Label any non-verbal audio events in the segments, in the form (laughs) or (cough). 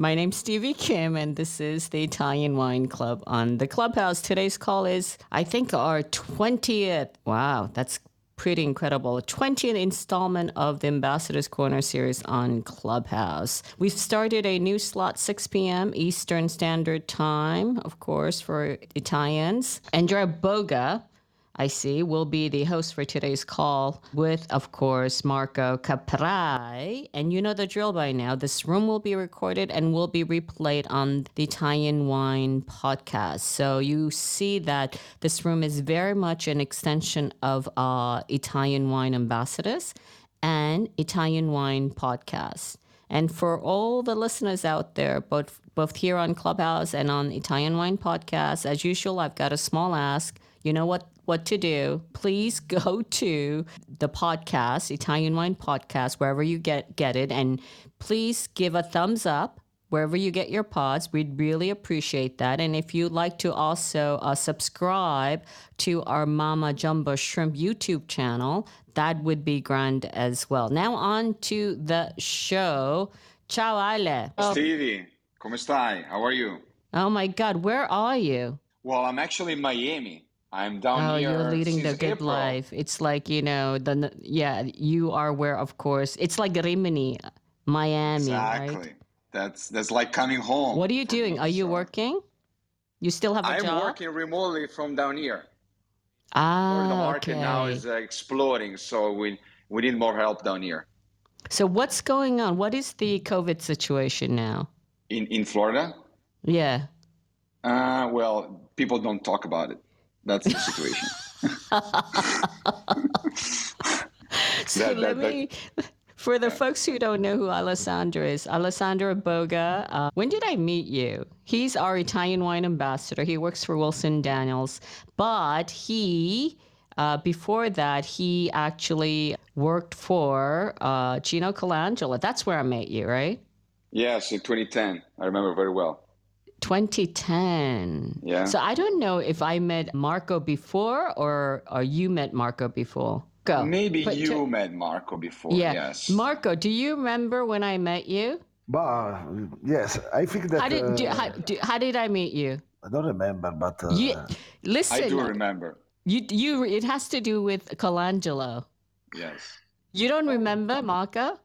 My name's Stevie Kim, and this is the Italian Wine Club on the Clubhouse. Today's call is, I think, our 20th. Wow, that's pretty incredible. 20th installment of the Ambassador's Corner series on Clubhouse. We've started a new slot, 6 p.m. Eastern Standard Time, of course, for Italians. Andrea Boga I see, will be the host for today's call with, of course, Marco Caprai. And you know the drill by now. This room will be recorded and will be replayed on the Italian Wine podcast. So you see that this room is very much an extension of uh, Italian Wine Ambassadors and Italian Wine podcast. And for all the listeners out there, both both here on Clubhouse and on Italian Wine Podcast, as usual, I've got a small ask. You know what what to do, please (laughs) go to the podcast, Italian Wine Podcast, wherever you get get it, and please give a thumbs up wherever you get your pods. We'd really appreciate that. And if you'd like to also uh, subscribe to our Mama Jumbo Shrimp YouTube channel, that would be grand as well. Now on to the show. Ciao Ale. Stevie, come stai? How are you? Oh my God, where are you? Well, I'm actually in Miami. I'm down oh, here. you're leading the good April. life. It's like you know the yeah. You are where, of course. It's like Rimini, Miami, Exactly. right? That's that's like coming home. What are you doing? Are you so- working? You still have a I'm job? I'm working remotely from down here. Ah, or the market now is uh, exploding, so we we need more help down here So what's going on? What is the COVID situation now? in in Florida. Yeah. Uh, well, people don't talk about it. That's the situation. (laughs) So That- let that- that- me, for the folks who don't know who Alessandro is, Alessandro Boga, uh, when did I meet you? He's our Italian wine ambassador. He works for Wilson Daniels, but he, uh, before that, he actually worked for uh, Gino Colangelo. That's where I met you, right? yes, in 2010, I remember very well. 2010. Yeah. So I don't know if I met Marco before or or you met Marco before. Go. Maybe But you to- met Marco before. Yeah. Yes. Marco, do you remember when I met you? Bah, yes, I think that How did do, uh, how, do, how did I meet you? I don't remember, but uh, You listen. I do remember. You you it has to do with Colangelo. Yes. You don't remember, Marco?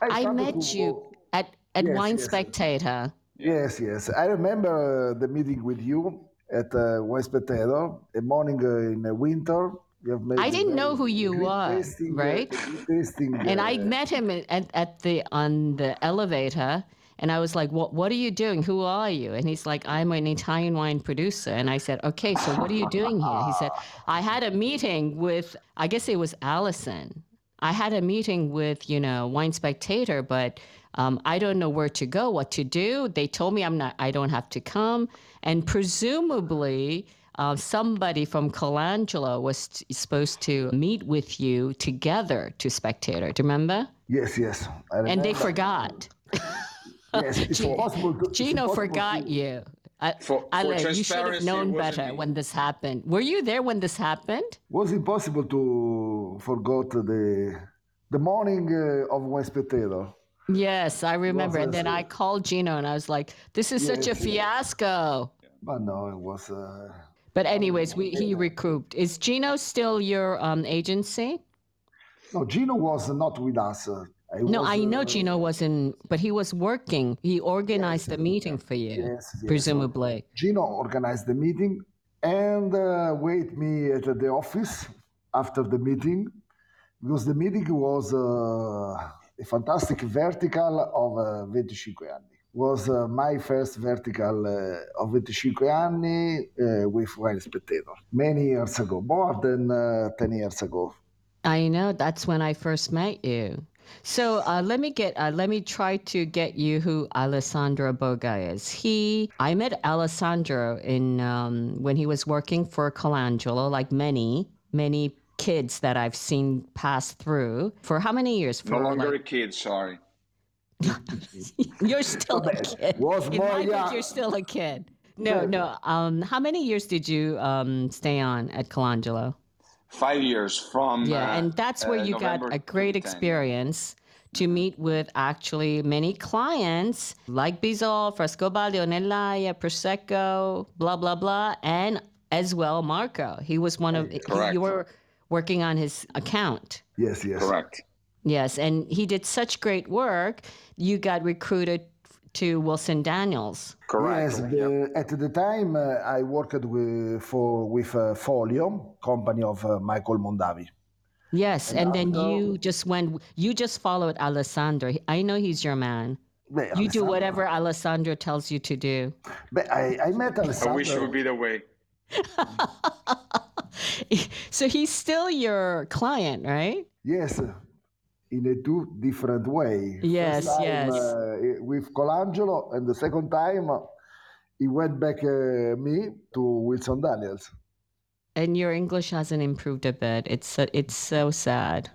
I started met to you at at Yes, Wine yes. Spectator. Yes, yes, I remember uh, the meeting with you at uh, Wine Spectator, a morning uh, in the winter. You have made I didn't know who you were, tasting, uh, right? tasting, And I met him at, at the on the elevator, and I was like, "What What are you doing? Who are you?" And he's like, "I'm an Italian wine producer." And I said, "Okay, so what are you doing here?" He said, "I had a meeting with, I guess it was Allison. I had a meeting with, you know, Wine Spectator, but." Um, I don't know where to go, what to do. They told me I'm not. I don't have to come, and presumably uh, somebody from Colangelo was t- supposed to meet with you together to Spectator. Do you remember? Yes, yes. And they forgot. Yes, it's (laughs) Gi- possible. To, it's Gino forgot to- you. I, For- I for you should have known better me. when this happened. Were you there when this happened? Was it possible to forget the the morning uh, of Wine Spectator? Yes, I remember. And then I called Gino and I was like, "This is such a Yes, yes. fiasco." But no, it was. Uh, But anyways, we, he recouped. Is Gino still your um, agency? no, Gino was not with us. Uh, I No, I know uh, Gino wasn't, but he was working. He organized the meeting for you, Yes, yes. presumably. Gino organized the meeting and uh, wait me at the office after the meeting because the meeting was uh, a fantastic vertical of uh, 25 anni. was uh, my first vertical uh, of 25 anni uh, with Wine Spectator. Many years ago, more than uh, 10 years ago. I know that's when I first met you. So uh, let me get uh, let me try to get you who Alessandro Boga is. He I met Alessandro in um, when he was working for Colangelo, like many many kids that I've seen pass through. For how many years? No For longer like- a kid, sorry. (laughs) you're still a kid. Was In more my book, young. you're still a kid. No, no. Um, how many years did you um stay on at Colangelo? Five years from. Yeah, uh, and that's where uh, you November got a great experience to meet with actually many clients like Bisol, Frescobaldi, Ornellaia, Prosecco, blah, blah, blah, and as well Marco. He was one of, he, Correct. you were working on his account. Yes, yes. Correct. Yes, and he did such great work. You got recruited to Wilson Daniels. Correct. Yes, the, at the time uh, I worked with for with uh, Folio, company of uh, Michael Mondavi. Yes, and then also- you just went, you just followed Alessandro. I know he's your man. Beh, You do whatever Alessandro tells you to do. But I, I met Alessandro. I wish it would be the way. (laughs) so he's still your client, right? Yes, in a two different way. Yes, time, yes. Uh, with Colangelo, and the second time uh, he went back uh, me to Wilson Daniels. And your English hasn't improved a bit. It's so, it's so sad.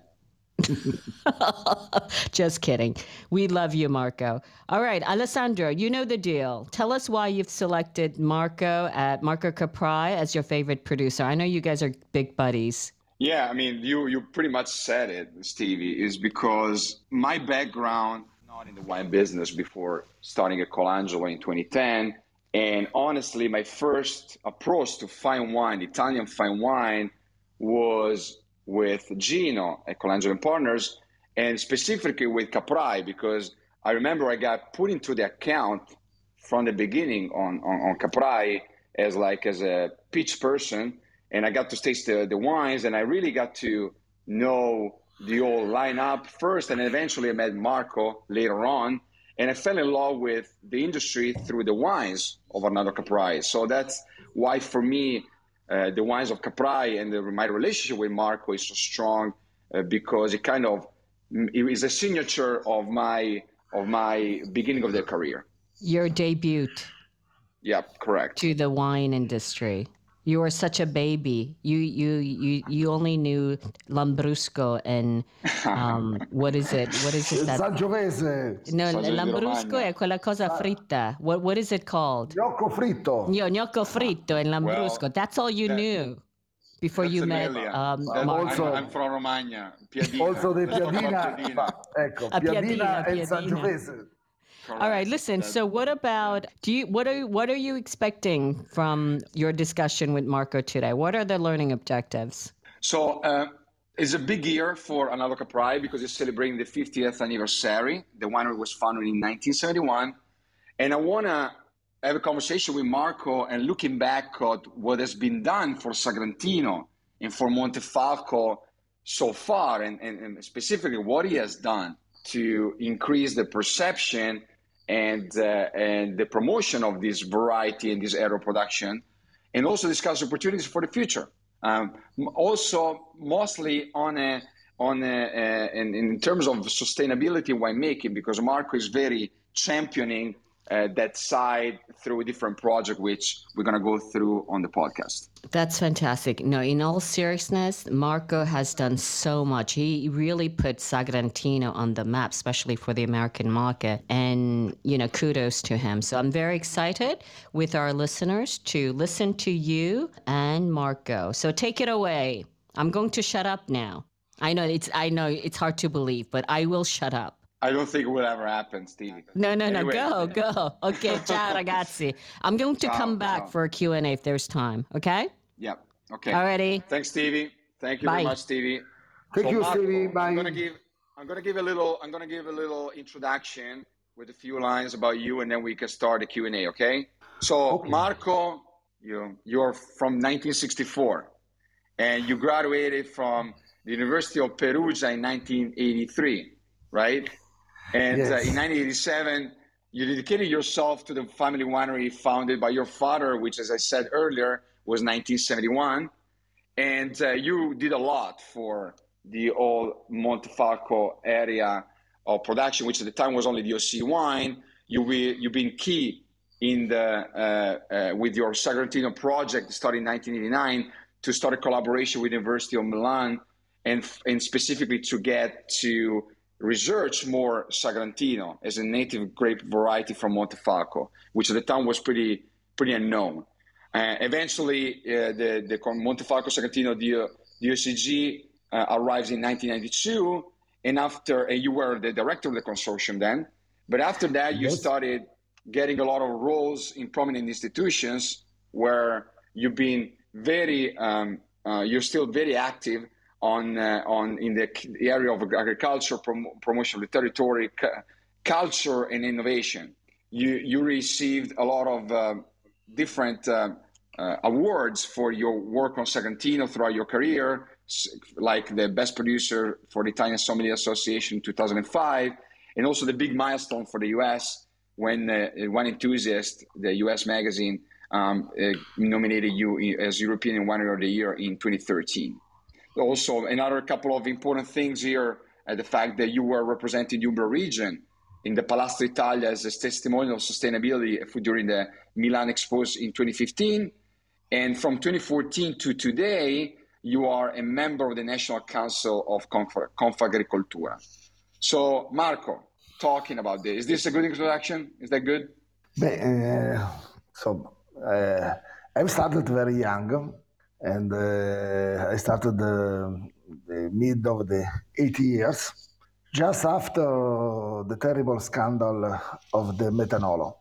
(laughs) (laughs) Just kidding. We love you, Marco. All right, Alessandro, you know the deal. Tell us why you've selected Marco at Marco Caprai as your favorite producer. I know you guys are big buddies. Yeah, I mean, you you pretty much said it, Stevie. Is because my background not in the wine business before starting at Colangelo in 2010, and honestly, my first approach to fine wine, Italian fine wine, was with Gino at Colangelo and Partners, and specifically with Caprai because I remember I got put into the account from the beginning on on, on Caprai as like as a pitch person and I got to taste the, the wines, and I really got to know the whole lineup first, and eventually I met Marco later on, and I fell in love with the industry through the wines of Arnaldo Caprai. So that's why, for me, uh, the wines of Caprai and the, my relationship with Marco is so strong uh, because it kind of it is a signature of my of my beginning of the career. Your debut Yeah, correct. to the wine industry. You were such a baby. You you you you only knew Lambrusco and um, what is it? What is it (laughs) that? Sangiovese, No, Sangiovese Lambrusco Romagna. è quella cosa fritta. What what is it called? gnocco fritto. Gno- Gnocco fritto and Lambrusco. Well, That's all you that- knew before That's you met um, That- Marco. Also- I'm, I'm from Romagna, Piadina. Also the Let's talk about Piadina, Piadina. ecco, A Piadina, Piadina, and Piadina. Sangiovese. All right, listen. That- So, what about do you? What are what are you expecting from your discussion with Marco today? What are the learning objectives? So uh, it's a big year for Arnaldo Caprai because it's celebrating the 50th anniversary. The winery was founded in 1971. And I want to have a conversation with Marco and looking back at what has been done for Sagrantino and for Montefalco so far, and, and, and specifically what he has done to increase the perception and, uh, and the promotion of this variety and this aero production, and also discuss opportunities for the future. Um, also, mostly on a on a, uh, in, in terms of sustainability winemaking, because Marco is very championing uh, that side through a different project, which we're going to go through on the podcast. That's fantastic. No, in all seriousness, Marco has done so much. He really put Sagrantino on the map, especially for the American market. And, you know, kudos to him. So I'm very excited with our listeners to listen to you and Marco. So take it away. I'm going to shut up now. I know it's I know it's hard to believe, but I will shut up. I don't think it will ever happen, Stevie. No, no, no. Anyway. Go, go. Okay, ciao ragazzi. I'm going to (laughs) Ciao, come back ciao. for a Q&A if there's time, okay? Yeah. Okay. Alrighty. Thanks, Stevie. Thank you Bye. very much, Stevie. Thank So, you, Marco, Stevie. Bye. I'm gonna give I'm gonna give a little I'm gonna give a little introduction with a few lines about you, and then we can start the Q and A. Okay? So, Okay. Marco, you you're from 1964, and you graduated from the University of Perugia in 1983, right? And uh, in 1987, you dedicated yourself to the family winery founded by your father, which, as I said earlier, was 1971, and uh, you did a lot for the old Montefalco area of production, which at the time was only DOC wine. You you've been key in the uh, uh, with your Sagrantino project started in 1989 to start a collaboration with University of Milan and and specifically to get to research more Sagrantino as a native grape variety from Montefalco, which at the time was pretty pretty unknown. Uh, eventually, uh, the, the Montefalco Sagrantino DOCG uh, arrives in 1992, and after and you were the director of the consortium then, but after that you started getting a lot of roles in prominent institutions where you've been very um, uh, you're still very active on uh, on in the area of agriculture, prom- promotion of the territory, c- culture, and innovation. You you received a lot of uh, different uh, uh awards for your work on Sagrantino throughout your career, like the best producer for the Italian Sommelier Association in 2005, and also the big milestone for the U.S. when uh, Wine Enthusiast, the U.S. magazine, um, uh, nominated you as European Winery of the Year in 2013 also another couple of important things here uh, the fact that you were representing the Umbria region in the Palazzo Italia as a testimonial of sustainability during the Milan Expo in 2015. And from 2014 to today, you are a member of the National Council of Confagricoltura. So, Marco, talking about this, is this a good introduction? Is that good? Uh, so, uh, I've started very young and uh, I started the, the, mid of the 80 years, just after the terrible scandal of the methanol.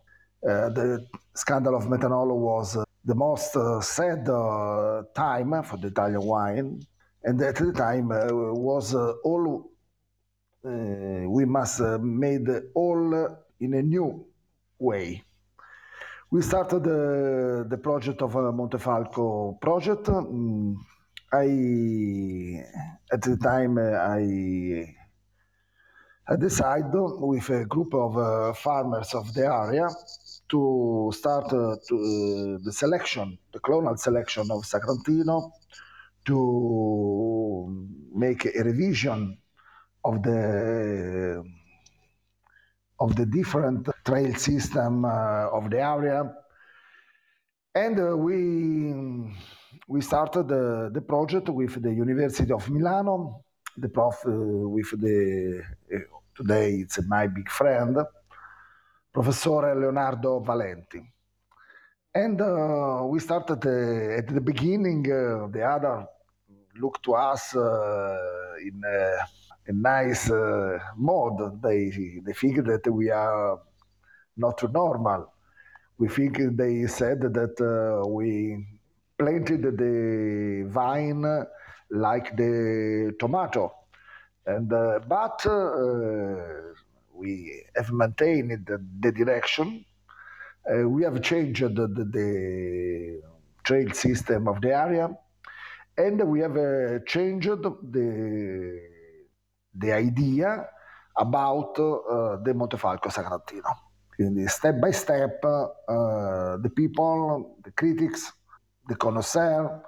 Uh, the scandal of methanol was uh, the most uh, sad uh, time for the Italian wine, and at the time uh, was all we must made all in a new way we started the, the project of a Montefalco project. Mm, I at the time I I decided with a group of uh, farmers of the area to start uh, to, uh, the selection, the clonal selection of Sagrantino, to make a revision of the of the different trail system uh, of the area. And uh, we, we started the, the project with the University of Milano, the prof uh, with the, today it's my big friend, Professor Leonardo Valenti. And uh, we started uh, at the beginning, uh, the other looked to us in a nice uh, mode. They they think that we are not normal. We think they said that uh, we planted the vine like the tomato, and uh, but uh, we have maintained the, the direction. Uh, we have changed the, the, the trail system of the area, and we have uh, changed the the idea about uh, the Montefalco Sagrantino. Quindi step by step uh, the people, the critics, the connoisseur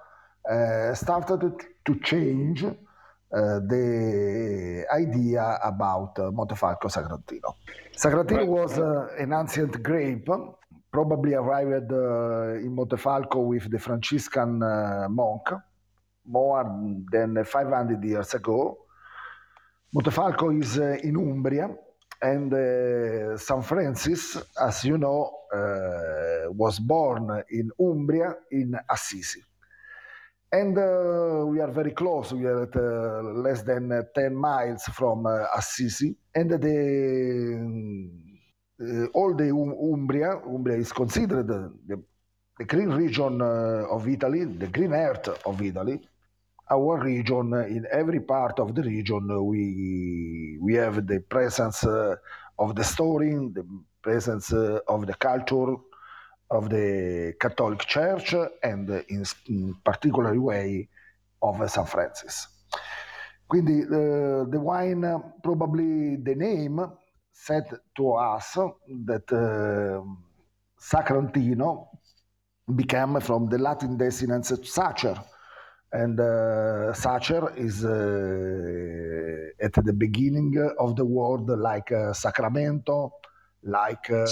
uh, started to change uh, the idea about Montefalco Sagrantino. Sagrantino was uh, an ancient grape, probably arrived uh, in Montefalco with the Franciscan monk more than 500 years ago. Montefalco is uh, in Umbria, and uh. Francis, as you know, uh, was born in Umbria in Assisi. And uh, we are very close. We are at uh, less than uh, 10 miles from Assisi. And the, all the um- Umbria, Umbria is considered the, the green region of Italy, the green earth of Italy our region, in every part of the region, we we have the presence uh, of the story, the presence uh, of the culture of the Catholic Church, and in, in particular way of St. Francis. Quindi uh, the wine, probably the name said to us that uh, Sagrantino became from the Latin descendants Sacer, and uh, Sacer is uh, at the beginning of the word like uh, Sacramento, like uh,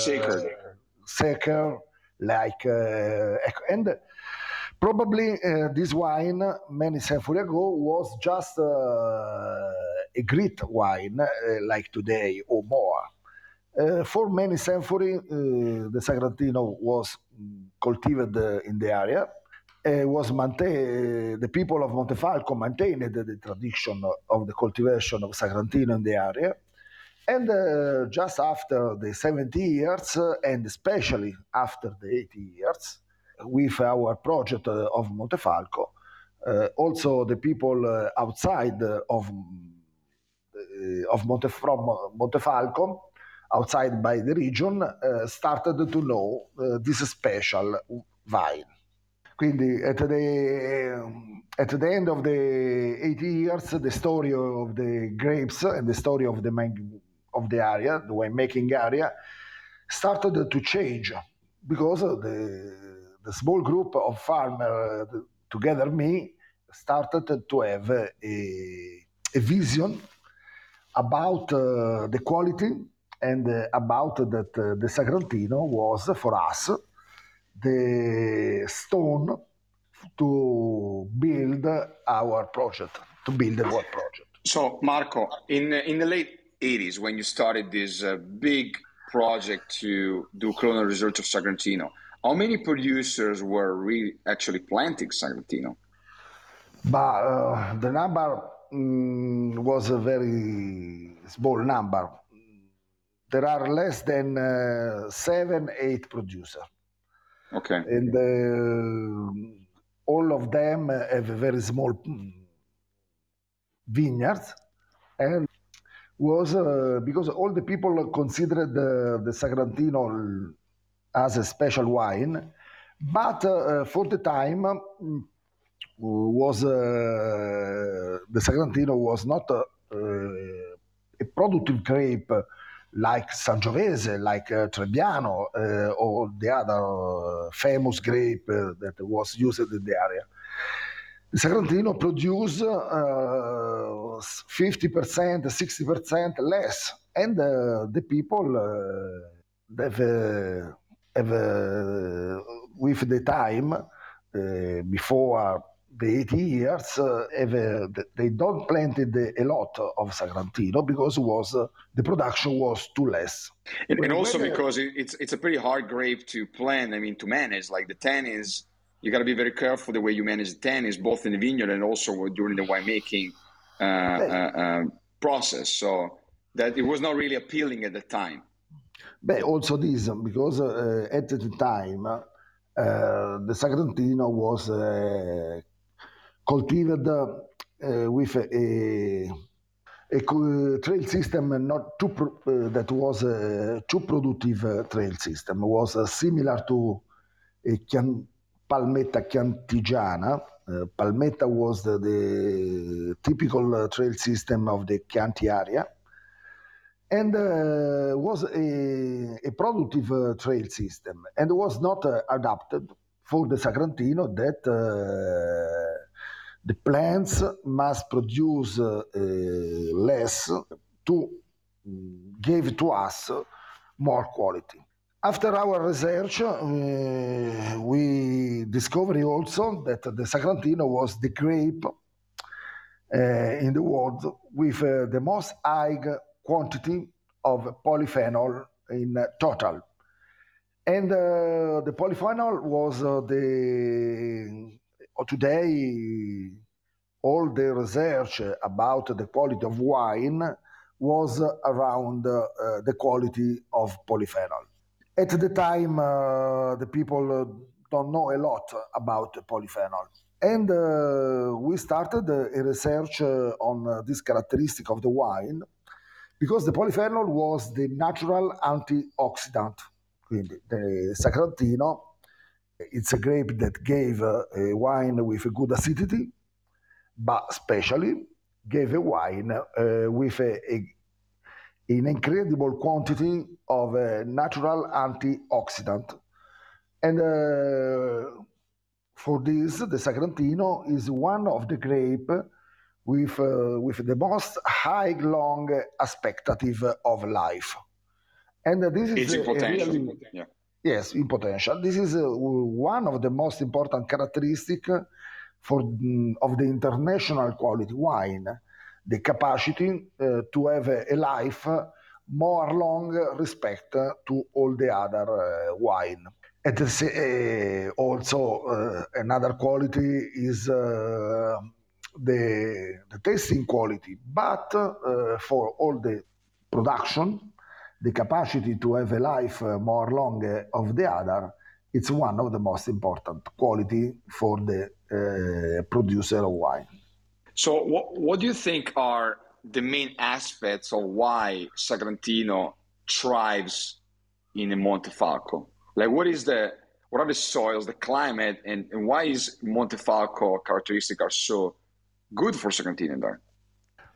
like uh, and probably uh, this wine many centuries ago was just uh, a great wine like today or more. For many centuries, the Sagrantino was mm, cultivated in the area. Uh, was maintain, the people of Montefalco maintained the, the tradition of the cultivation of Sagrantino in the area. And uh, just after the 70 years, uh, and especially after the 80 years, with our project uh, of Montefalco, also the people outside of, of Monte, from Montefalco, outside by the region, started to know this special vine. Quindi at the, at the end of the 80 years, the story of the grapes and the story of the, man- of the area, the winemaking area, started to change because the, the small group of farmers, together me, started to have a, a vision about uh, the quality and uh, about that uh, the Sagrantino was for us the stone to build our project, to build our project. So, Marco, in in the late '80s, when you started this uh, big project to do clonal research of Sagrantino, how many producers were really actually planting Sagrantino? But uh, the number mm, was a very small number. There are less than uh, seven, eight producers. Okay. and uh, all of them have very small mm, vineyards and was uh, because all the people considered the, the Sagrantino as a special wine, but uh, for the time mm, was uh, the Sagrantino was not uh, a productive grape like Sangiovese, like uh, Trebbiano, uh, or the other uh, famous grape uh, that was used in the area. The Sagrantino produce uh, 50%, 60% less, and uh, the people uh, have, uh, have uh, with the time uh, before the 80 years, uh, uh, they don't planted a lot of Sagrantino because was uh, the production was too less. And, and also When- because it's it's a pretty hard grape to plant. I mean, to manage. Like the tannins, you got to be very careful the way you manage the tannins, both in the vineyard and also during the winemaking uh, uh, uh, process. So that it was not really appealing at the time. But also this, because uh, at the time, uh, the Sagrantino was uh, cultivated uh, with a, a trail system not too pro- uh, that was a too productive uh, trail system. it was uh, similar to a Chian- Palmetta Chiantigiana. Uh, Palmetta was the, the typical uh, trail system of the Chianti area and uh, was a, a productive uh, trail system and was not uh, adapted for the Sagrantino that uh, the plants must produce uh, less to mm, give to us more quality. After our research, uh, we discovered also that the Sagrantino was the grape uh, in the world with uh, the most high quantity of polyphenol in total. And uh, the polyphenol was uh, the today all the research about the quality of wine was around uh, the quality of polyphenol. At the time, uh, the people uh, don't know a lot about polyphenol. And uh, we started a research uh, on this characteristic of the wine because the polyphenol was the natural antioxidant. Quindi the Sagrantino, it's a grape that gave uh, a wine with a good acidity, but especially gave a wine uh, with a, a, in incredible quantity of a natural antioxidant. And uh, for this, the Sagrantino is one of the grape with, uh, with the most high long expectative of life. And this is it's in potential. Really, yeah. Yes, in potential. This is uh, one of the most important characteristic for mm, of the international quality wine, the capacity uh, to have a, a, life more long respect to all the other uh, wine. And uh, also uh, another quality is uh, the, the tasting quality, but uh, for all the production, the capacity to have a life more long of the other, it's one of the most important quality for the uh, producer of wine. So, what, what do you think are the main aspects of why Sagrantino thrives in Montefalco? Like, what is the what are the soils, the climate, and, and why is Montefalco characteristic are so good for Sagrantino there?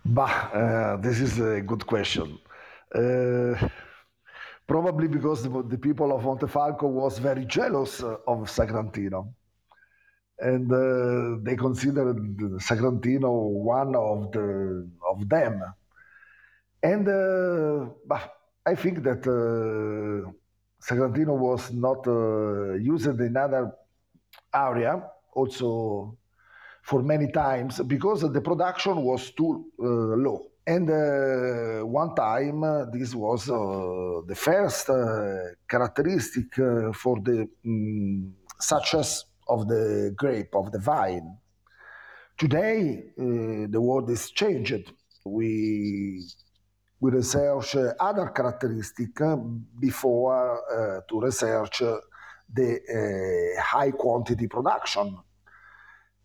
Bah, uh, this is a good question. Uh, probably because the, the, people of Montefalco was very jealous of Sagrantino and uh, they considered Sagrantino one of the of them. And I think that Sagrantino was not used in other area also for many times because the production was too uh, low. And uh, one time, this was the first characteristic for the um, such as of the grape, of the vine. Today, uh, the world is changed. We, we research uh, other characteristics before uh, to research the uh, high quantity production.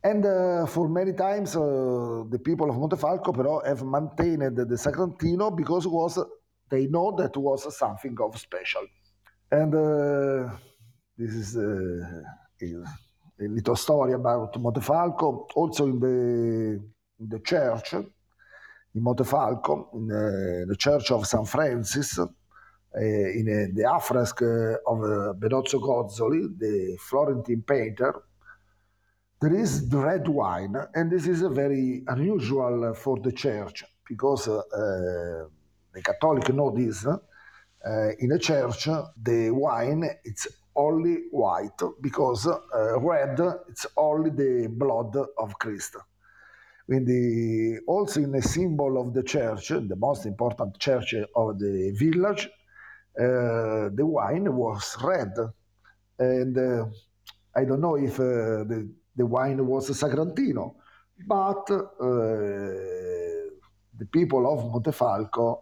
And uh, for many times, uh, the people of Montefalco pero have maintained the Sagrantino because was they know that was something of special. And this is, is a little story about Montefalco, also in the, in the church, in Montefalco, in uh, the church of St. Francis, uh, in uh, the affresque of uh, Benozzo Gozzoli, the Florentine painter, there is the red wine, and this is a very unusual for the church because uh, the Catholic know this. Uh, in a church, the wine it's only white because uh, red it's only the blood of Christ. Quindi also in a symbol of the church, the most important church of the village, uh, the wine was red. And uh, I don't know if uh, the, the wine was Sagrantino, but uh, the people of Montefalco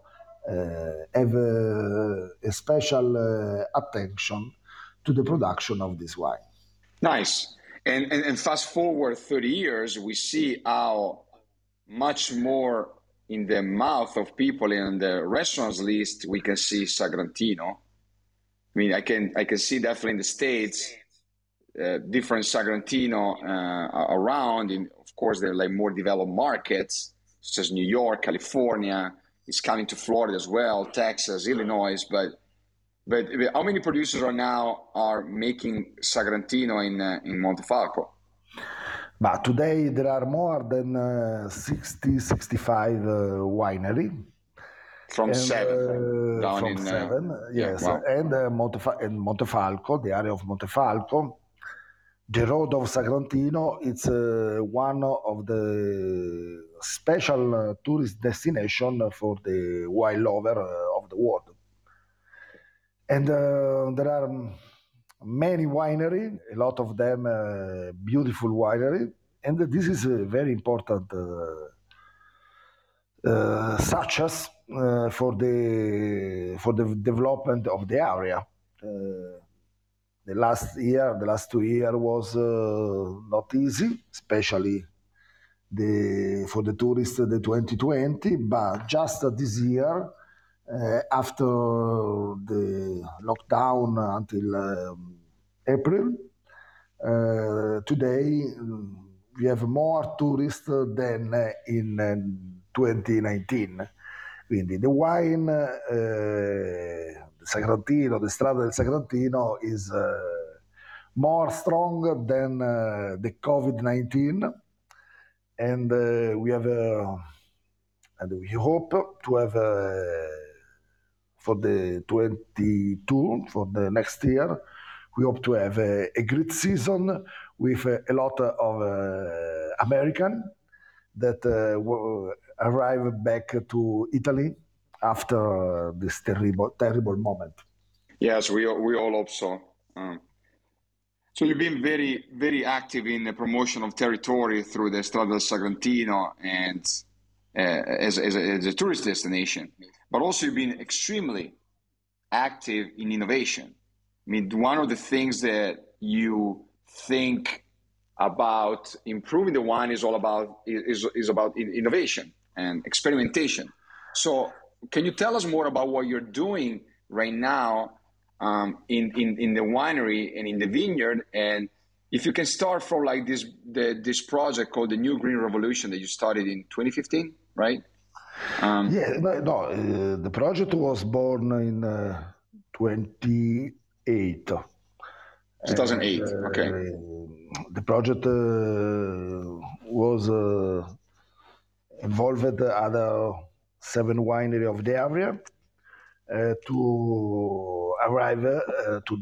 uh, have a special attention to the production of this wine. Nice. And, and, and fast forward 30 years, we see how much more in the mouth of people in the restaurants list we can see Sagrantino. I mean, I can I can see definitely in the states uh, different Sagrantino uh, around. In of course, they're like more developed markets such as New York, California. It's coming to Florida as well, Texas, Illinois, but but how many producers are now are making Sagrantino in uh, in Montefalco? But today there are more than uh, 60, 65 uh, winery. From and, seven, uh, down from in uh, seven, yes, yeah, wow. and, uh, Montef- and Montefalco, the area of Montefalco, the road of Sagrantino. It's one of the special tourist destination for the wine lover of the world and uh, there are many winery, a lot of them uh, beautiful winery, and this is a very important uh, uh such as uh, for the for the development of the area. Uh, the last year, the last two years was not easy, especially the for the tourists the 2020, but just this year uh, after the lockdown until um, April. Uh, today, we have more tourists than in 2019. Quindi the wine, uh, Sagrantino, the Strada del Sagrantino is uh, more strong than uh, the COVID-19. And we have, and we hope to have for the 22, for the next year, we hope to have a, a great season with a, a lot of uh, American that uh, arrive back to Italy after this terrible, terrible moment. Yes, we, we all hope so. Um, so you've been very, very active in the promotion of territory through the Strada del Sagrantino and uh, as, as, a, as a tourist destination, but also you've been extremely active in innovation. I mean, one of the things that you think about improving the wine is all about is, is about innovation and experimentation. So, can you tell us more about what you're doing right now um, in, in in the winery and in the vineyard, and if you can start from like this the, this project called the New Green Revolution that you started in 2015, right? Um, yeah, no, no uh, the project was born in uh, 2008. 2008, uh, okay. The project uh, was uh, involved other seven winery of the area uh, to arrive uh, to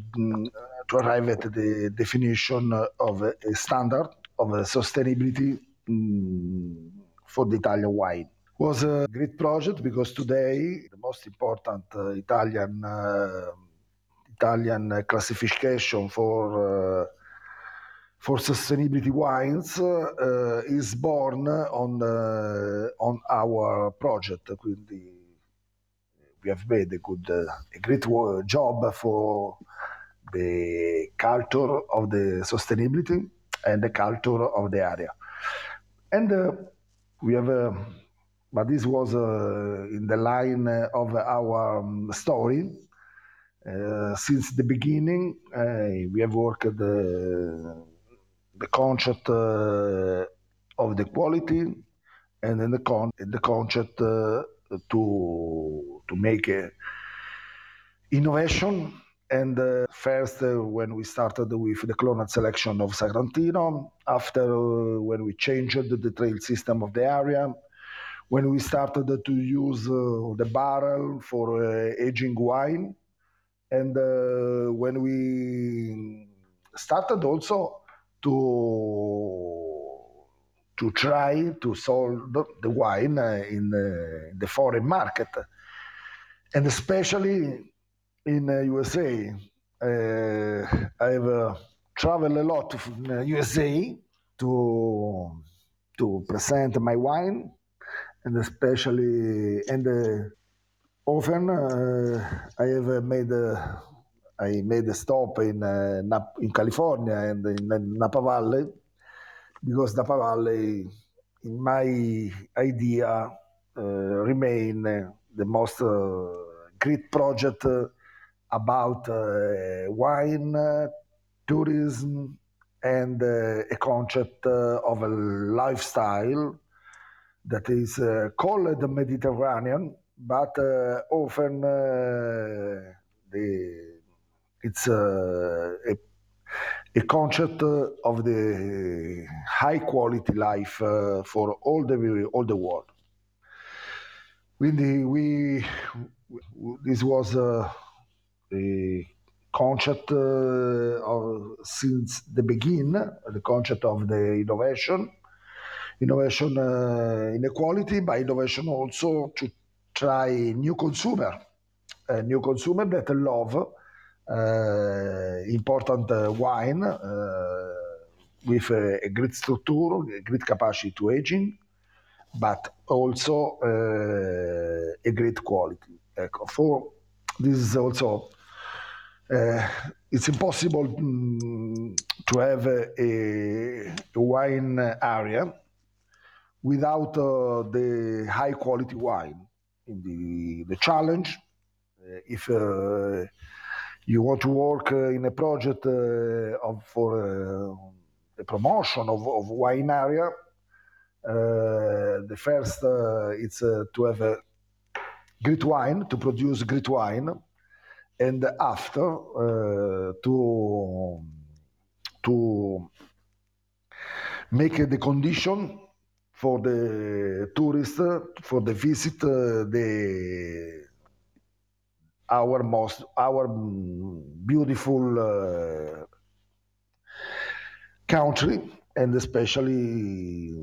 to arrive at the definition of a standard of sustainability um, for the Italian wine. It was a great project because today the most important uh, Italian uh, Italian classification for uh, for sustainability wines uh, is born on uh, on our project. Quindi we have made a good, a great job for the culture of the sustainability and the culture of the area. And uh, we have, uh, but this was uh, in the line of our um, story. since the beginning, we have worked the concept uh, of the quality and then the, con- the concept uh, to to make innovation. And uh, first, uh, when we started with the clonal selection of Sagrantino, after uh, when we changed the trail system of the area, when we started to use uh, the barrel for aging wine, and when we started also to to try to sold the wine uh, in uh, the foreign market, and especially in USA. Uh, I've traveled a lot in USA to to present my wine, and especially and often I have made I made a stop in uh, Nap- in California and in, in Napa Valley because Napa Valley, in my idea, uh, remain the most uh, great project about wine, tourism, and a concept of a lifestyle that is called the Mediterranean, but often the it's a, a, a concept of the high quality life uh, for all the all the world. We this was a, a concept uh, of, since the begin, the concept of the innovation, innovation uh, inequality, by innovation also to try new consumer, a new consumer that love uh, Eh, important uh, wine uh, with a, great structure, a great capacity to aging, but also a great quality. for this is also it's impossible mm, to have a, wine area without the high quality wine. In the, the challenge, if you want to work uh, in a project uh, of, for uh, the promotion of, of wine area, the first it's to have a, Great wine to produce great wine, and after uh, to to make the condition for the tourist for the visit uh, the our most our beautiful uh, country and especially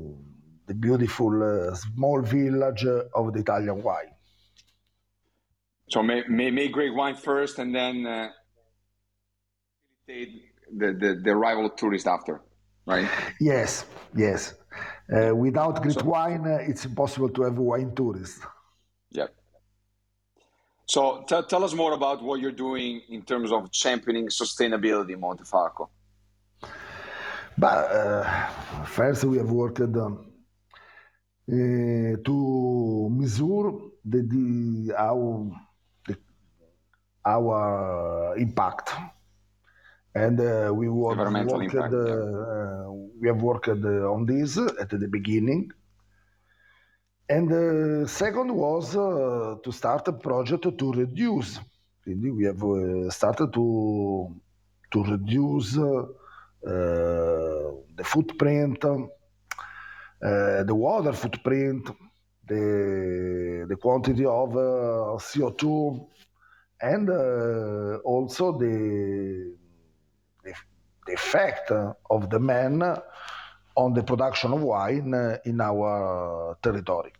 the beautiful uh, small village of the Italian wine. So may, may make great wine first and then uh, the, the, the arrival of tourists after, right? Yes, yes. Uh, without great so, wine, uh, it's impossible to have wine tourists. Yep. So t- tell us more about what you're doing in terms of championing sustainability in Montefalco. But uh, first, we have worked um, uh, to measure the, the, our, the, our impact. And uh, we, work, worked, impact, yeah. Uh, we have worked uh, on this at the beginning. And the second was uh, to start a project to reduce. we have uh, started to, to reduce uh, the footprint, uh, the water footprint, the, the quantity of CO2, and also the, the, the effect of the man on the production of wine in our territory.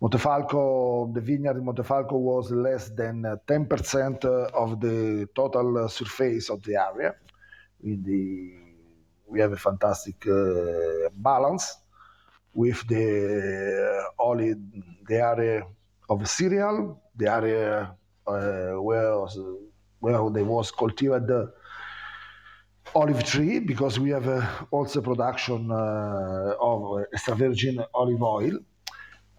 Montefalco, the vineyard in Montefalco was less than 10% of the total surface of the area. Quindi we have a fantastic uh, balance with the uh, only the area of cereal, the area uh, where where there was cultivated olive tree because we have uh, also production uh, of extra virgin olive oil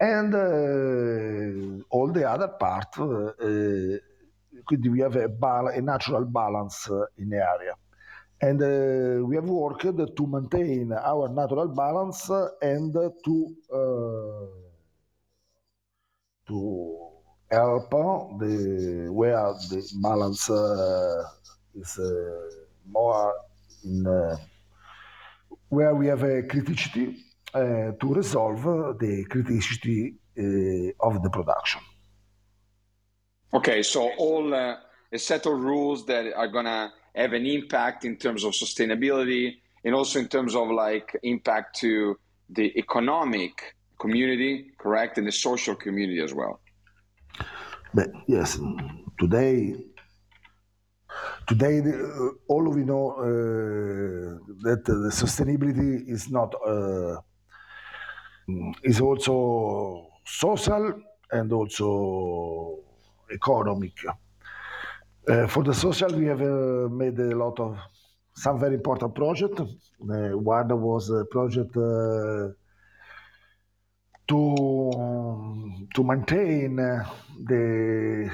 and uh, all the other part quindi we have a, bal- a natural balance in the area. And uh, we have worked to maintain our natural balance and to uh, to help the where the balance uh, is uh, more in uh, where we have a criticity. uh, to resolve the criticity of the production. Okay, so all a set of rules that are gonna have an impact in terms of sustainability and also in terms of like impact to the economic community, correct, and the social community as well. But yes, today, today, uh, all we know uh, that the sustainability is not uh, is also social and also economic. Uh, for the social, we have uh, made a lot of some very important projects. Uh, one was a project uh, to to maintain the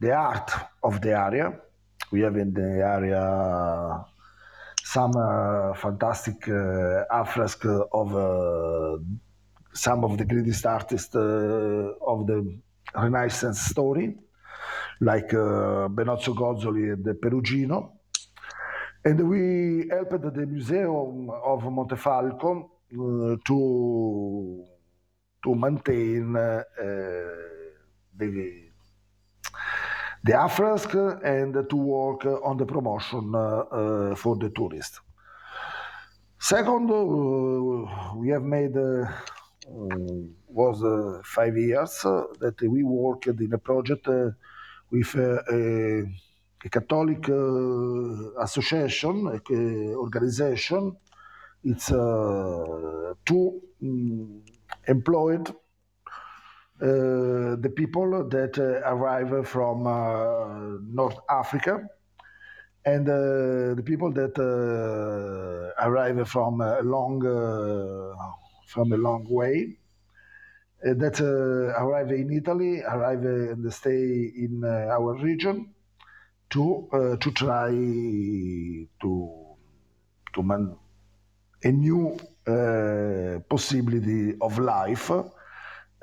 the art of the area. We have in the area some uh, fantastic uh, affresque of uh, some of the greatest artists of the Renaissance story like Benozzo Gozzoli and Perugino. And we helped the Museum of Montefalco to, to maintain the, the affresque and to work on the promotion uh, for the tourists. Second, uh, we have made uh, was uh, five years that we worked in a project with a, a Catholic uh, association, a, organization. It's uh, to um, employed uh, the people that uh, arrive from uh, North Africa and uh, the people that arrive from a long from a long way uh, that uh, arrive in Italy, arrive and stay in uh, our region to to try to to man a new possibility of life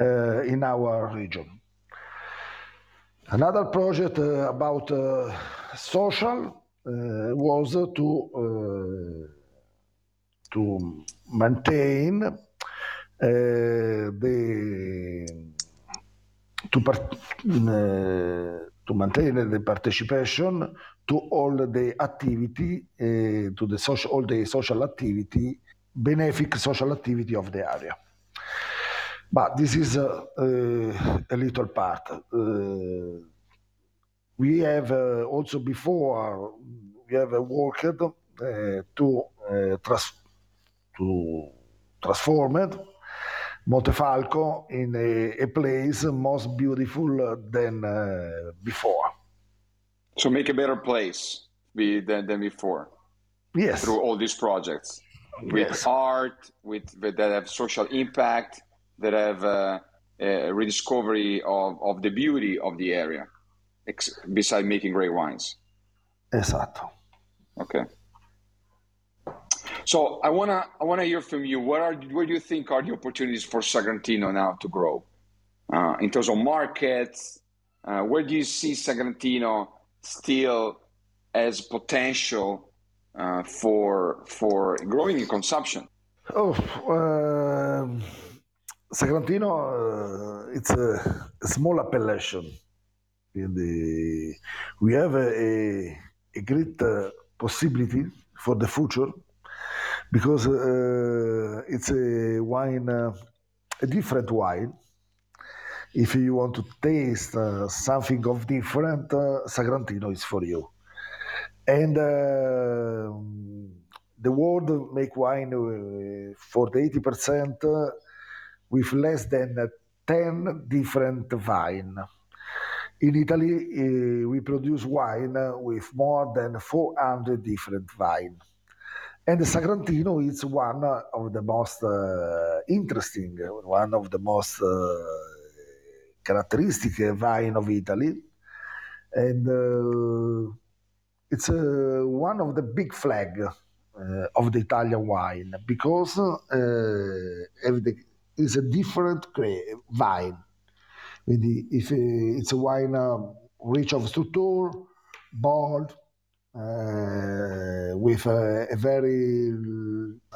uh, in our region. Another project uh, about uh, social uh, was to to maintain the to, to maintain the participation to all the activity to the social all the social activity benefic social activity of the area. But this is a, a little part. Uh, we have uh, also before we have worked uh, to trans- to transform it Montefalco in a, a, place most beautiful than uh, before. So make a better place be, than, than before. Yes. Through all these projects with yes. art, with, with, that have social impact, that have uh, a rediscovery of, of the beauty of the area, ex- beside making great wines. Esatto. Okay. So I wanna I wanna hear from you. What are what do you think are the opportunities for Sagrantino now to grow uh, in terms of markets? Uh, where do you see Sagrantino still as potential uh, for for growing in consumption? Oh, um, Sagrantino, uh, it's a, a, small appellation. In the, we have a, a great uh, possibility for the future because uh, it's a wine, uh, a different wine. If you want to taste uh, something of different, Sagrantino is for you. And the world make wine for the 80% with less than 10 different wine. In Italy, uh, we produce wine with more than 400 different wine. And the Sagrantino is one of the most uh, interesting, one of the most uh, characteristic wine of Italy. And uh, it's one of the big flag of the Italian wine because everything is a different wine. If it's a wine rich of structure, bold, uh, with a, a, very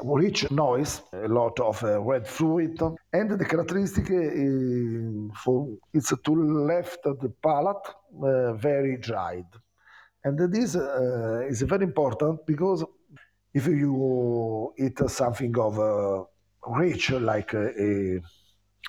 rich noise, a lot of uh, red fruit, and the characteristic is for it's to left the palate uh, very dried, and this is very important because if you eat something of rich like a,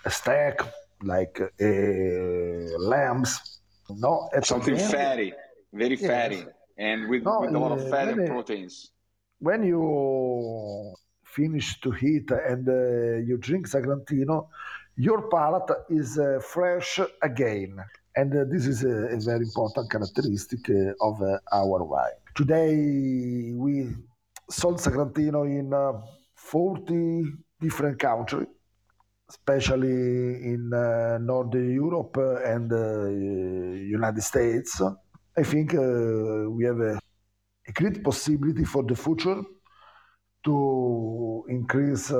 a steak, like a lambs, no, something fatty, very yes. fatty and with, no, with a lot of fat and proteins. When you finish to eat and uh, you drink Sagrantino, your palate is uh, fresh again. And uh, this is a, a, very important characteristic uh, of uh, our wine. Today, we sold Sagrantino in uh, 40 different countries, especially in Northern Europe and the United States. I think uh, we have a, a, great possibility for the future to increase uh,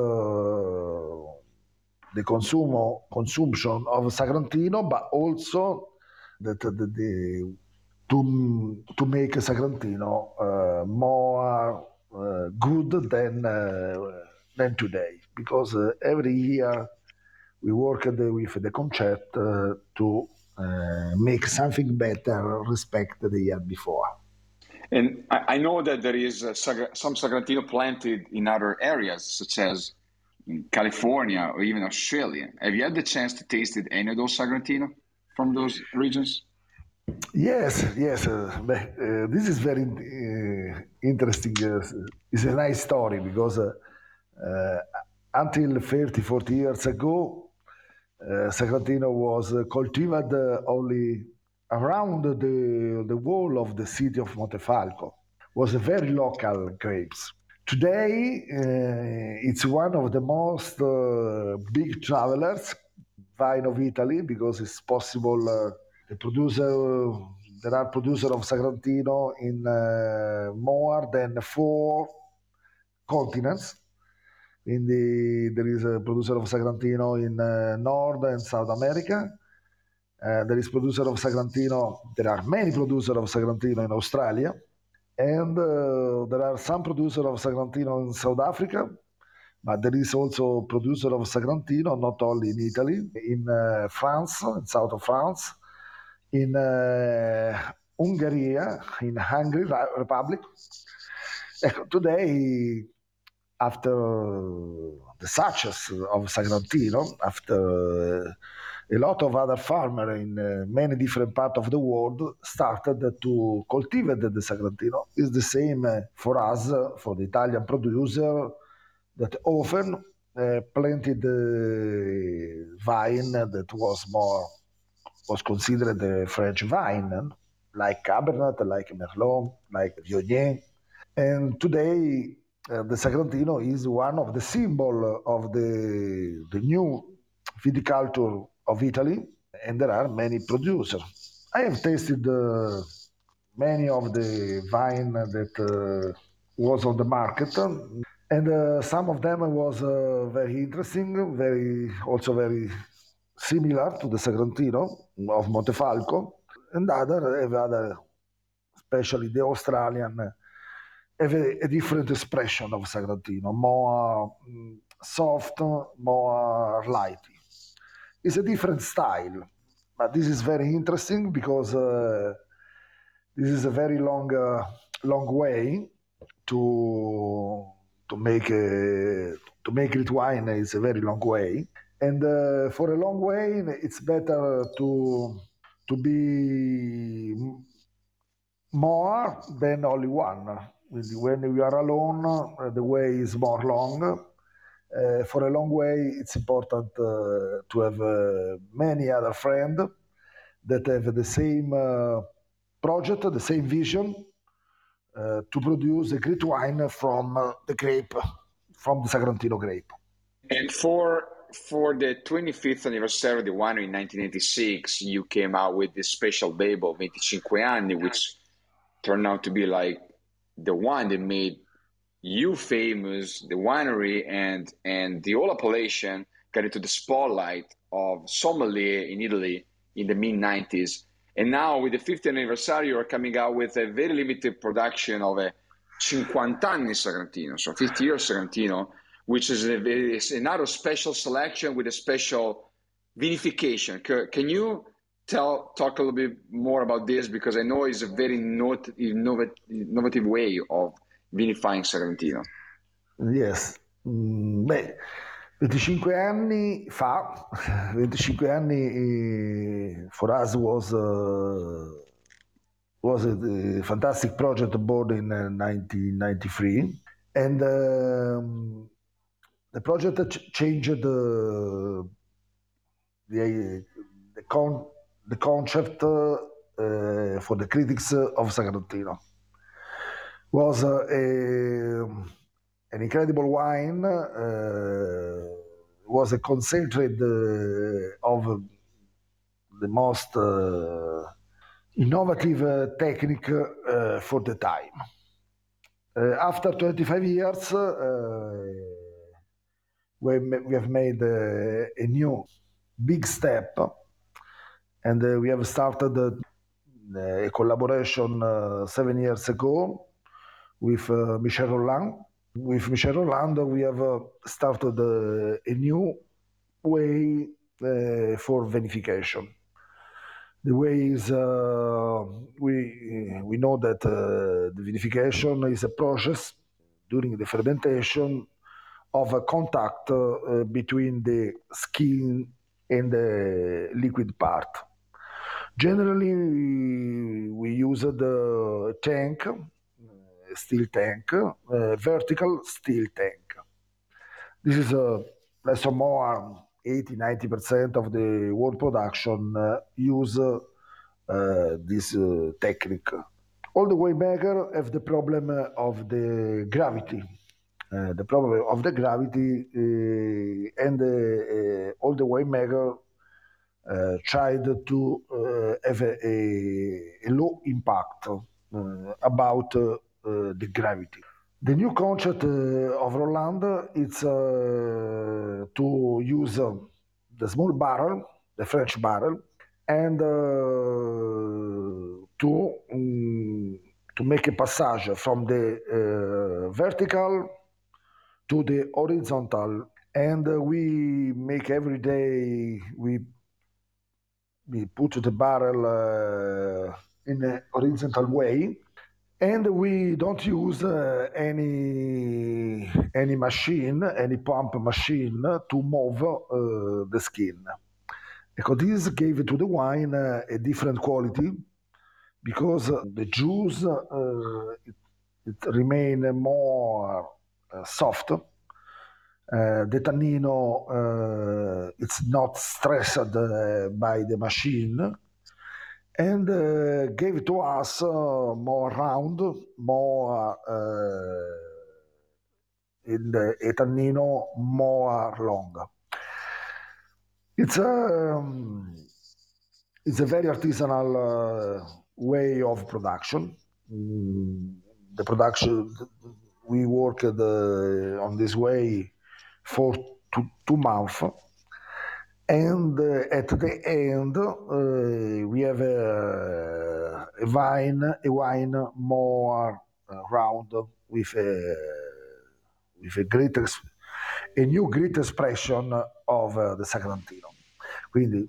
the consumo, consumption of Sagrantino, but also that the, the to, to make Sagrantino uh, more uh, good than uh, than today, because uh, every year we work with the Concert to uh, make something better respect the year before. And I, I know that there is Sag- some Sagrantino planted in other areas, such as California or even Australia. Have you had the chance to taste any of those Sagrantino from those regions? Yes, yes. Uh, uh, this is very uh, interesting. Uh, it's a nice story because uh, until 30, 40 years ago, uh, Sagrantino was cultivated only around the, the wall of the city of Montefalco. was a very local grapes. Today, uh, it's one of the most uh, big travelers vine of Italy because it's possible uh, the producer there are producers of Sagrantino in uh, more than four continents In the there is a producer of Sagrantino in uh, North and South America. Uh, there is producer of Sagrantino. There are many producers of Sagrantino in Australia, and uh, there are some producers of Sagrantino in South Africa. But there is also producer of Sagrantino not only in Italy, in uh, France, in south of France, in uh, Hungary, in Hungary Republic. Today, after the success of Sagrantino, after a lot of other farmers in uh, many different parts of the world started to cultivate the Sagrantino. It's the same uh, for us, for the Italian producer, that often uh, planted the vine that was more was considered the French vine, like Cabernet, like Merlot, like Viognier. And today, uh, the Sagrantino is one of the symbol of the, the new viticulture of Italy, and there are many producers. I have tasted uh, many of the wine that uh, was on the market, and uh, some of them was uh, very interesting, very also very similar to the Sagrantino of Montefalco, and other have other, especially the Australian, have a, a different expression of Sagrantino, more um, soft, more lighty. It's a different style, but this is very interesting because uh, this is a very long, uh, long way to to make a, to make it wine It's a very long way, and uh, for a long way, it's better to to be more than only one. When you are alone, uh, the way is more long uh, for a long way, it's important uh, to have uh, many other friends that have the same project, the same vision to produce a great wine from the grape, from the Sagrantino grape. And for for the 25th anniversary of the winery in 1986, you came out with this special label, 25 anni, which turned out to be like the wine that made you famous, the winery, and and the whole appellation got into the spotlight of sommelier in Italy in the mid 90s. And now with the 50th anniversary, you are coming out with a very limited production of a 50 anni so 50 years Sagrantino, which is a, is another special selection with a special vinification. Can you tell talk a little bit more about this because I know it's a very innovative way of vinifying Sagrantino. Yes. Mm, beh, 25 anni fa, (laughs) 25 anni for us was uh, was a, a, fantastic project born in uh, 1993, and um, the project ch- changed the the the, con- the concept uh, for the critics of Sagrantino was uh, a, an incredible wine. Uh, was a concentrate uh, of the most uh, innovative uh, technique uh, for the time. after 25 years, we, we have made a, a new big step and we have started a, a collaboration seven years ago with uh, Michel Rolland. With Michel Rolland, we have uh, started uh, a new way for vinification. The way is we we know that the vinification is a process during the fermentation of a contact uh, between the skin and the liquid part. Generally, we use the tank steel tank, uh, vertical steel tank. This is a less or more 80 90% of the world production uh, use uh, this technique. All the winemaker have the problem of the gravity. Uh, the problem of the gravity uh, and uh, all the winemaker tried to have a, a, low impact about uh, the gravity. The new concept of Rolland is to use the small barrel, the French barrel, and to um, to make a passage from the uh, vertical to the horizontal. And uh, we make every day we we put the barrel uh, in a horizontal way and we don't use uh, any any machine any pump machine to move uh, the skin. Because this gave to the wine uh, a different quality because the juice it, it remain more soft the tannino uh, it's not stressed uh, by the machine and uh, gave to us uh, more round, more uh, in the tannino more long. It's a um, it's a very artisanal way of production. Mm, the production we worked on this way for two, two months and uh, at the end uh, we have a, a wine a wine more uh, round with a with a great a new great expression of uh, the Sagrantino. Quindi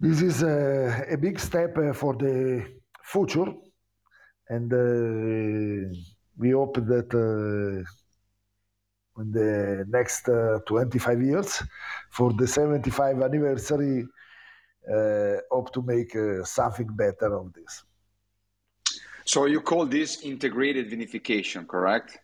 this is a, a big step for the future and uh, we hope that uh, in the next uh, 25 years for the 75 anniversary uh, hope to make uh, something better of this. So you call this integrated vinification correct?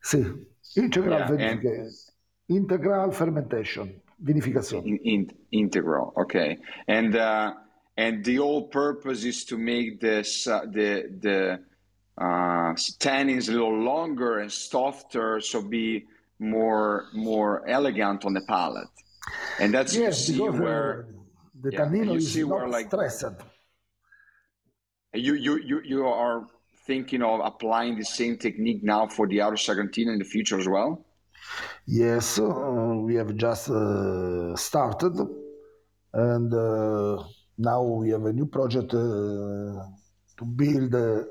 Sì integral Yeah, vinification integral fermentation vinification in, in, integral okay. And uh, and the whole purpose is to make this uh, the the uh, tannins a little longer and softer so be more more elegant on the palate. And that's you see where the yeah, tannino you is see where, not like- stressed. You you you you are thinking of applying the same technique now for the outer Sagrantino in the future as well? Yes, uh, we have just uh, started, and uh, now we have a new project uh, to build uh,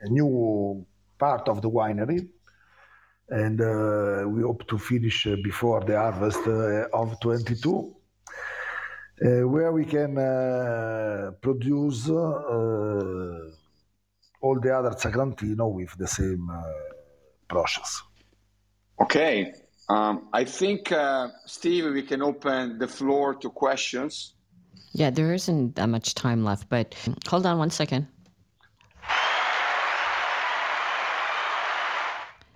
a new part of the winery, and uh, we hope to finish uh, before the harvest of 22, uh, where we can produce all the other Sagrantino with the same process. okay. Um, I think Steve we can open the floor to questions Yeah, there isn't that much time left, but hold on one second.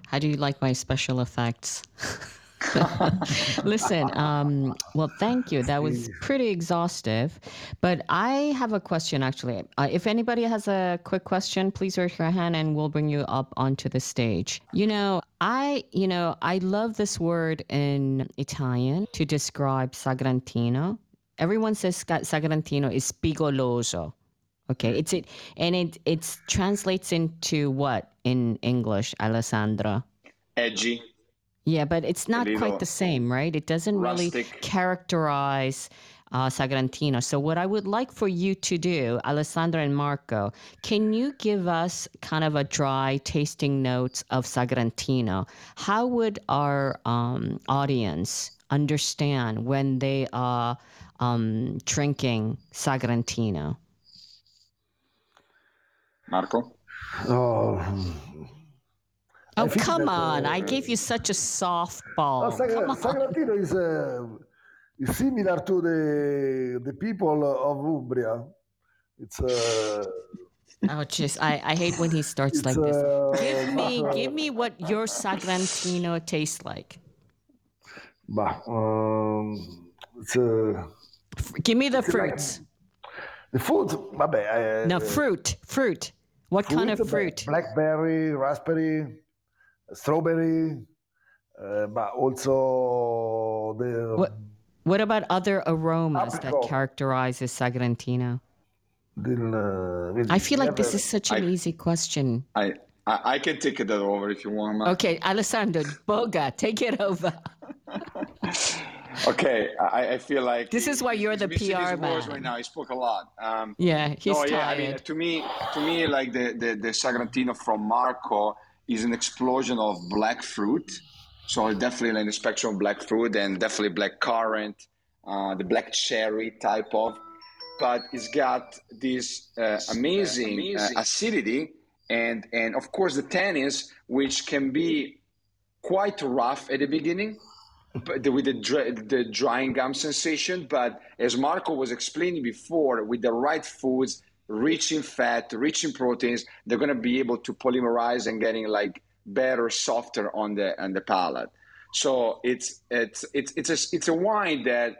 How do you like my special effects? (laughs) Listen, um, well, thank you. That was pretty exhaustive. But I have a question actually. Uh, if anybody has a quick question, please raise your hand and we'll bring you up onto the stage. You know, I, you know, I love this word in Italian to describe Sagrantino. Everyone says Sagrantino is spigoloso. Okay, it's it, and it it's translates into what in English, Alessandra? edgy Yeah, but it's not quite the same, right? It doesn't really characterize uh, Sagrantino. So, what I would like for you to do, Alessandra and Marco, can you give us kind of a dry tasting notes of Sagrantino? How would our um, audience understand when they are um, drinking Sagrantino? Marco Oh, Oh, come that, on. I uh, gave you such a softball. No, Sag- Come on. Sagrantino is, uh, is similar to the the people of Umbria. It's uh, Oh, jeez. I, I hate when he starts it's like this. uh, Give me, (laughs) uh, give me what your Sagrantino tastes like. bah, um, it's uh, F- Give me the It's like- fruits. the food. Vabbè, uh, No, fruit, fruit. What kind of fruit? Blackberry, raspberry, strawberry, uh, but also the What What about other aromas that Apricot. characterizes Sagrantino? the, uh, I feel like this is such an I- easy question. I I, I can take it over if you want. Okay, Alessandro, Boga, take it over. (laughs) okay, I, I, feel like this is why you're the PR man. Right now, he spoke a lot. Um, yeah, he's no, yeah. I mean, to me, to me, like the, the the Sagrantino from Marco is an explosion of black fruit. So definitely in the spectrum of black fruit and definitely black currant, uh, the black cherry type of. But it's got this uh, amazing, uh, amazing. acidity and and of course the tannins, which can be quite rough at the beginning but with the, the drying gum sensation. But as Marco was explaining before, with the right foods, rich in fat, rich in proteins, they're going to be able to polymerize and getting like better, softer on the on the palate. So it's it's it's it's a it's a wine that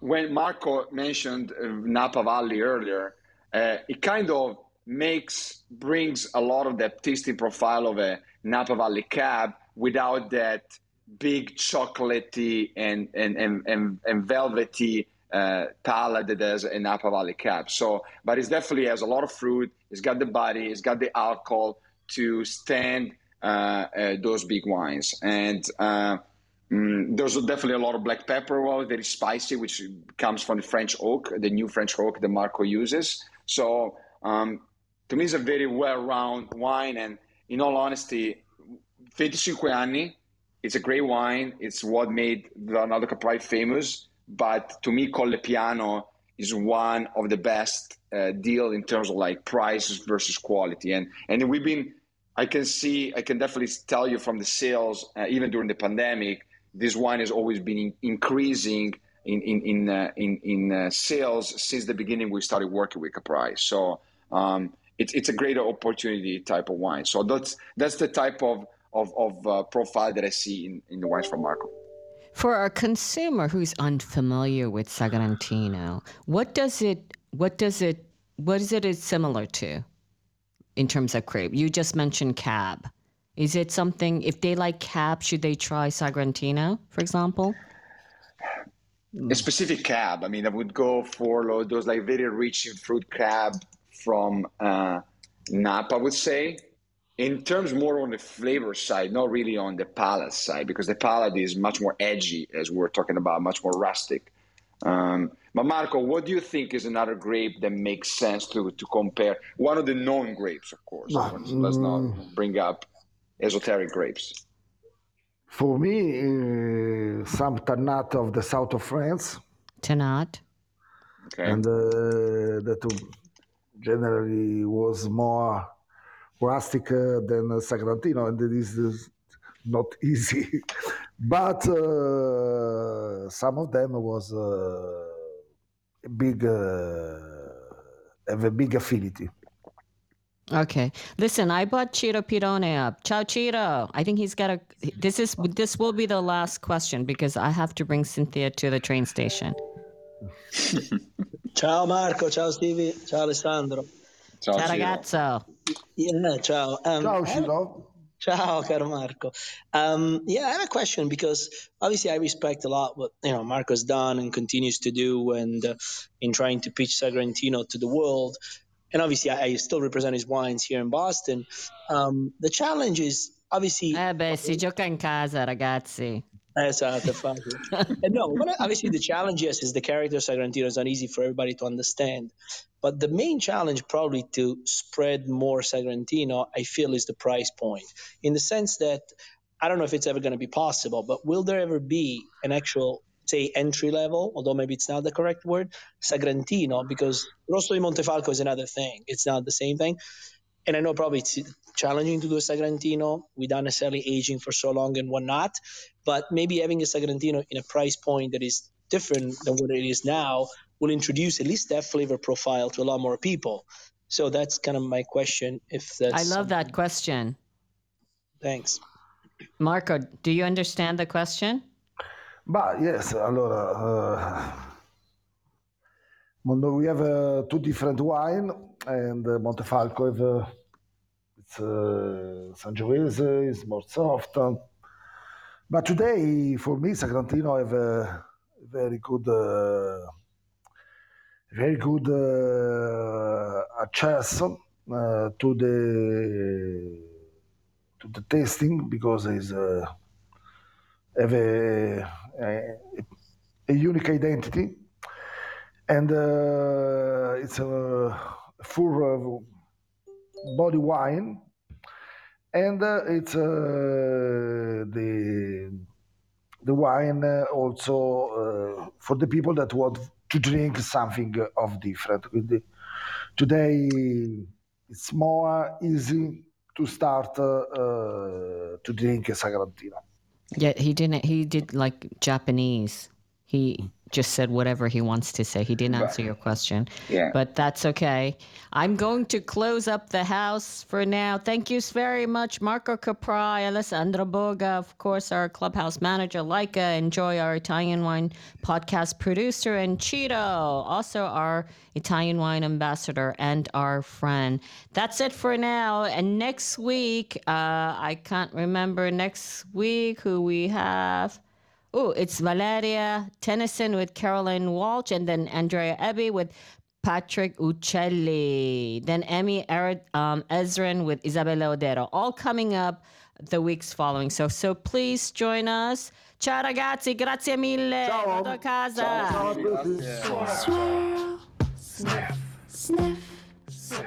when Marco mentioned uh, Napa Valley earlier, uh, it kind of makes brings a lot of that tasting profile of a Napa Valley cab without that big chocolatey and and and, and, and velvety uh, palate that has a Napa Valley cab. So, but it definitely has a lot of fruit. It's got the body. It's got the alcohol to stand uh, uh, those big wines. And uh, mm, there's definitely a lot of black pepper, well, very spicy, which comes from the French oak, the new French oak that Marco uses. So um, to me, it's a very well-rounded wine. And in all honesty, 25 anni, it's a great wine. It's what made Arnaldo Caprai famous. But to me, Colle Piano is one of the best uh, deal in terms of like price versus quality. And and we've been, I can see, I can definitely tell you from the sales, uh, even during the pandemic, this wine has always been increasing in in in uh, in, in uh, sales since the beginning. We started working with Caprai. So. Um, it's, it's a great opportunity type of wine. So that's that's the type of of, of uh, profile that I see in, in the wines from Marco. For a consumer who's unfamiliar with Sagrantino, what does it what does it what is it similar to in terms of grape? You just mentioned cab. Is it something if they like cab, should they try Sagrantino, for example? A specific cab. I mean, I would go for those like very rich in fruit cab from uh, Napa, I would say in terms more on the flavor side, not really on the palate side, because the palate is much more edgy, as we are talking about, much more rustic. Um, but Marco, what do you think is another grape that makes sense to, to compare? One of the known grapes, of course. Let's not mm. bring up esoteric grapes. For me, uh, some Tannat of the south of France. Tannat. Okay. And uh, that generally was more rustic than Sagrantino, and it is not (laughs) easy. but uh, some of them was uh, a big uh, have a big affinity. Okay. Listen, I bought Ciro Pirone up. Ciao, Ciro. I think he's got a. This is this will be the last question because I have to bring Cynthia to the train station. (laughs) ciao Marco, ciao Stevie, ciao Alessandro. Ciao, ciao ragazzo. Yeah, ciao. Um, ciao, Shilo. Ciao, caro Marco. Um, yeah, I have a question because obviously I respect a lot what you know Marco's done and continues to do, and uh, in trying to pitch Sagrantino to the world. And obviously, I, I still represent his wines here in Boston. Um, the challenge is obviously. Eh beh, si gioca in casa, ragazzi. Esatto, facile. and no, obviously the challenge, yes, is the character of Sagrantino is not easy for everybody to understand. But the main challenge, probably to spread more Sagrantino, I feel, is the price point. In the sense that I don't know if it's ever going to be possible, but will there ever be an actual, say, entry level, although maybe it's not the correct word, Sagrantino? Because Rosso di Montefalco is another thing. It's not the same thing. And I know probably it's challenging to do a Sagrantino without necessarily aging for so long and whatnot. But maybe having a Sagrantino in a price point that is different than what it is now will introduce at least that flavor profile to a lot more people. So that's kind of my question. If that's I love that question. Thanks. Marco, do you understand the question? But yes, allora, uh, we have uh, two different wine, and uh, Montefalco have, uh, it's uh, Sangiovese is more soft. But today, for me, Sagrantino have a very good, uh, very good uh, access uh, to the to the tasting because uh, have a, a, a unique identity and uh, it's a full body wine and uh, it's uh, the the wine uh, also for the people that want to drink something of different. Today it's more easy to start to drink a Sagrantino. Yeah, he didn't. He did like Japanese. He just said whatever he wants to say. He didn't answer your question. Yeah. But that's okay. I'm going to close up the house for now. Thank you very much, Marco Caprai, Alessandro Boga, of course, our clubhouse manager, Leica, Enjoy, our Italian wine podcast producer, and Cheeto, also our Italian wine ambassador and our friend. That's it for now. And next week, uh, I can't remember next week who we have. Oh, it's Valeria Tennyson with Caroline Walsh, and then Andrea Eby with Patrick Uccelli. Then Emmy um, Ezrin with Isabella Oddero. All coming up the weeks following. So, so please join us. Ciao ragazzi, grazie mille. Ciao. Vado a casa. Ciao a tutti. Swirl, sniff, sniff, sip,